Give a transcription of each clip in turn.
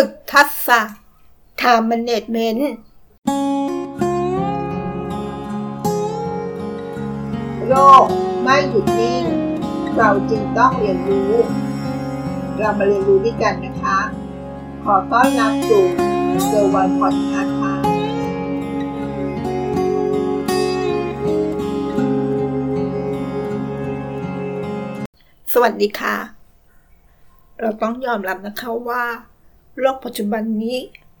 ฝึกทักษะ Time Management โลกไม่หยุดนิ่ง เราจรึงต้องเรียนรู้ เรามาเรียนรู้ด้วยกันนะคะ ขอต้อนรับสู่เซอร์วันพอดคาส์ค่ะสวัสดีค่ะ เราต้องยอมรับนะคะว่า โลกปัจจุบันนี้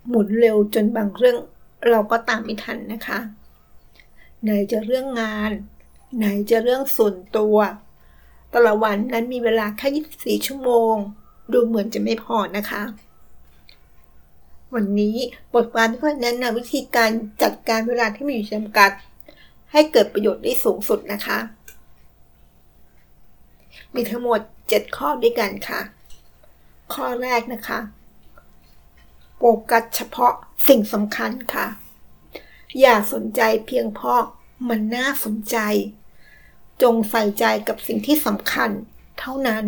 หมุนเร็วจนบางเรื่องเราก็ตามไม่ทันนะคะ ไหนจะเรื่องงาน ไหนจะเรื่องส่วนตัว แต่ละวันนั้นมีเวลาแค่ 24 ชั่วโมง ดูเหมือนจะไม่พอนะคะ วันนี้บทความที่เขาแนะนำวิธีการจัดการเวลาที่มีอยู่จำกัด ให้เกิดประโยชน์ได้สูงสุดนะคะ มีทั้งหมด 7 ข้อด้วยกันค่ะ ข้อแรกนะคะ โฟกัสเฉพาะสิ่งสำคัญค่ะ อย่าสนใจเพียงเพราะมันน่าสนใจ จงใส่ใจกับสิ่งที่สำคัญ เท่านั้น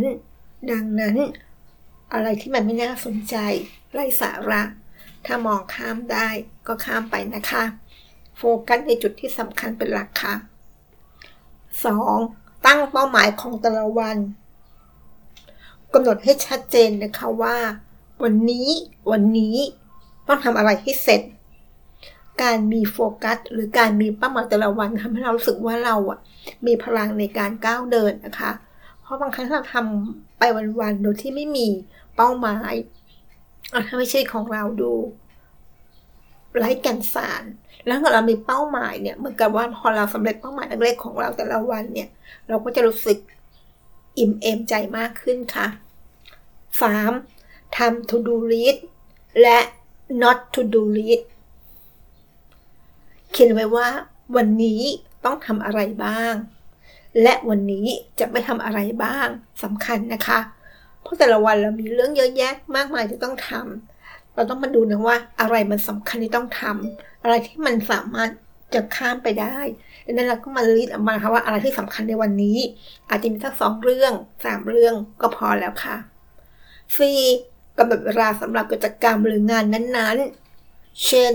ดังนั้น อะไรที่มันไม่น่าสนใจไร้สาระ ถ้ามองข้ามได้ก็ข้ามไปนะคะ โฟกัสในจุดที่สำคัญเป็นหลักค่ะ 2. ตั้งเป้าหมายของแต่ละวันกำหนดให้ชัดเจนนะคะว่า วันนี้วันนี้ต้องทำอะไรให้เสร็จ การมีโฟกัส หรือการมีเป้าหมายแต่ละวันทำให้เรารู้สึกว่าเราอะ มีพลังในการก้าวเดินนะคะ เพราะบางครั้งเราทำไปวันๆโดยที่ไม่มีเป้าหมายถ้าไม่ใช่ของเราดูไร้แก่นสาร แล้วเรามีเป้าหมายเนี่ย เหมือนกับว่าพอเราสำเร็จเป้าหมายเล็กๆของเราแต่ละวันเนี่ย เราก็จะรู้สึกอิ่มเอมใจมากขึ้นค่ะ 3. ทำ to do list และ not to do list เขียนไว้ว่าวันนี้ต้องทำอะไรบ้าง และวันนี้จะไม่ทำอะไรบ้างสำคัญนะคะ เพราะแต่ละวันเรามีเรื่องเยอะแยะมากมายที่ต้องทำเราต้องมาดูนะว่าอะไรมันสำคัญที่ต้องทำอะไรที่มันสามารถจะข้ามไปได้ดังนั้นเราก็มาลิสต์ออกมาค่ะว่าอะไรที่สำคัญในวันนี้ อาจจะมีสักสองเรื่องสามเรื่องก็พอแล้วค่ะ 4. กำหนดเวลาสำหรับกิจกรรมหรืองานนั้นๆ เช่น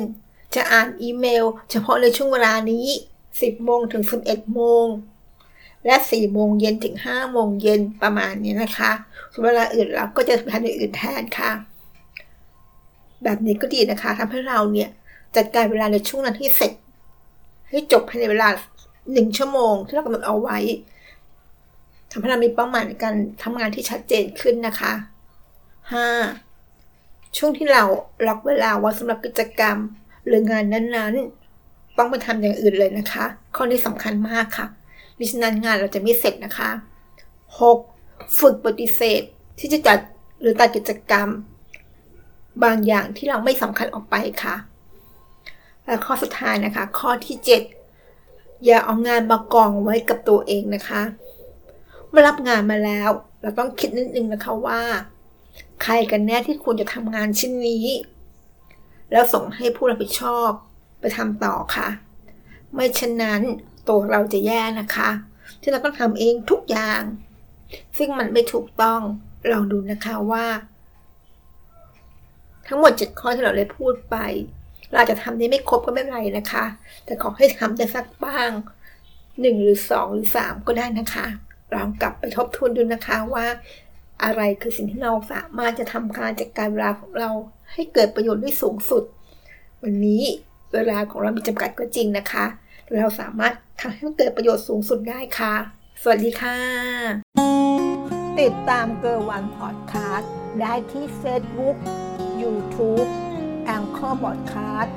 จะอ่านอีเมล เฉพาะในช่วงเวลานี้ 10โมงถึง 11โมง และ4โมงเย็นถึง5โมงเย็นประมาณนี้นะคะส่วนเวลาอื่นเราก็จะทำอย่างอื่นแทนค่ะ แบบนี้ก็ดีนะคะทำให้เราเนี่ยจัดการเวลาในช่วงนั้นที่เสร็จ ให้จบภายในเวลา1ชั่วโมงที่เรากำหนดเอาไว้ทำให้เรามีเป้าหมายในการทำงานที่ชัดเจนขึ้นนะคะ 5. ช่วงที่เราล็อกเวลาไว้สำหรับกิจกรรม หรืองานนั้นๆ ต้องไปทำอย่างอื่นเลยนะคะ ข้อนี้สำคัญมากค่ะมิฉะนั้นงานเราจะไม่เสร็จนะคะ 6. ฝึกปฏิเสธที่จะจัดหรือตัดกิจกรรม บางอย่างที่เราไม่สำคัญออกไปค่ะ และข้อสุดท้ายนะคะ ข้อที่ 7 อย่าเอางานมากองไว้กับตัวเองนะคะเมื่อรับงานมาแล้ว เราต้องคิดนิดนึงนะคะว่า ใครกันแน่ที่ควรจะทำงานชิ้นนี้ แล้วส่งให้ผู้รับผิดชอบไปทำต่อค่ะ ไม่เช่นนั้นตัวเราจะแย่นะคะที่เราต้องทำเองทุกอย่าง ซึ่งมันไม่ถูกต้องลองดูนะคะว่า ทั้งหมด7ข้อที่เราได้พูดไป เราจะทำได้ไม่ครบก็ไม่เป็นไรนะคะ แต่ขอให้ทำได้สักบ้าง1หรือ2หรือ3ก็ได้นะคะลองกลับไปทบทวนดูนะคะว่า อะไรคือสิ่งที่เราสามารถจะทำการจัดการเวลาของเราให้เกิดประโยชน์ได้สูงสุด วันนี้เวลาของเรามีจำกัดก็จริงนะคะแต่เราสามารถทำให้มันเกิดประโยชน์สูงสุดได้ค่ะ สวัสดีค่ะ ติดตามเกอร์วันพอดคาสต์ได้ที่ Facebook YouTube แองเกอร์บอดคาสต์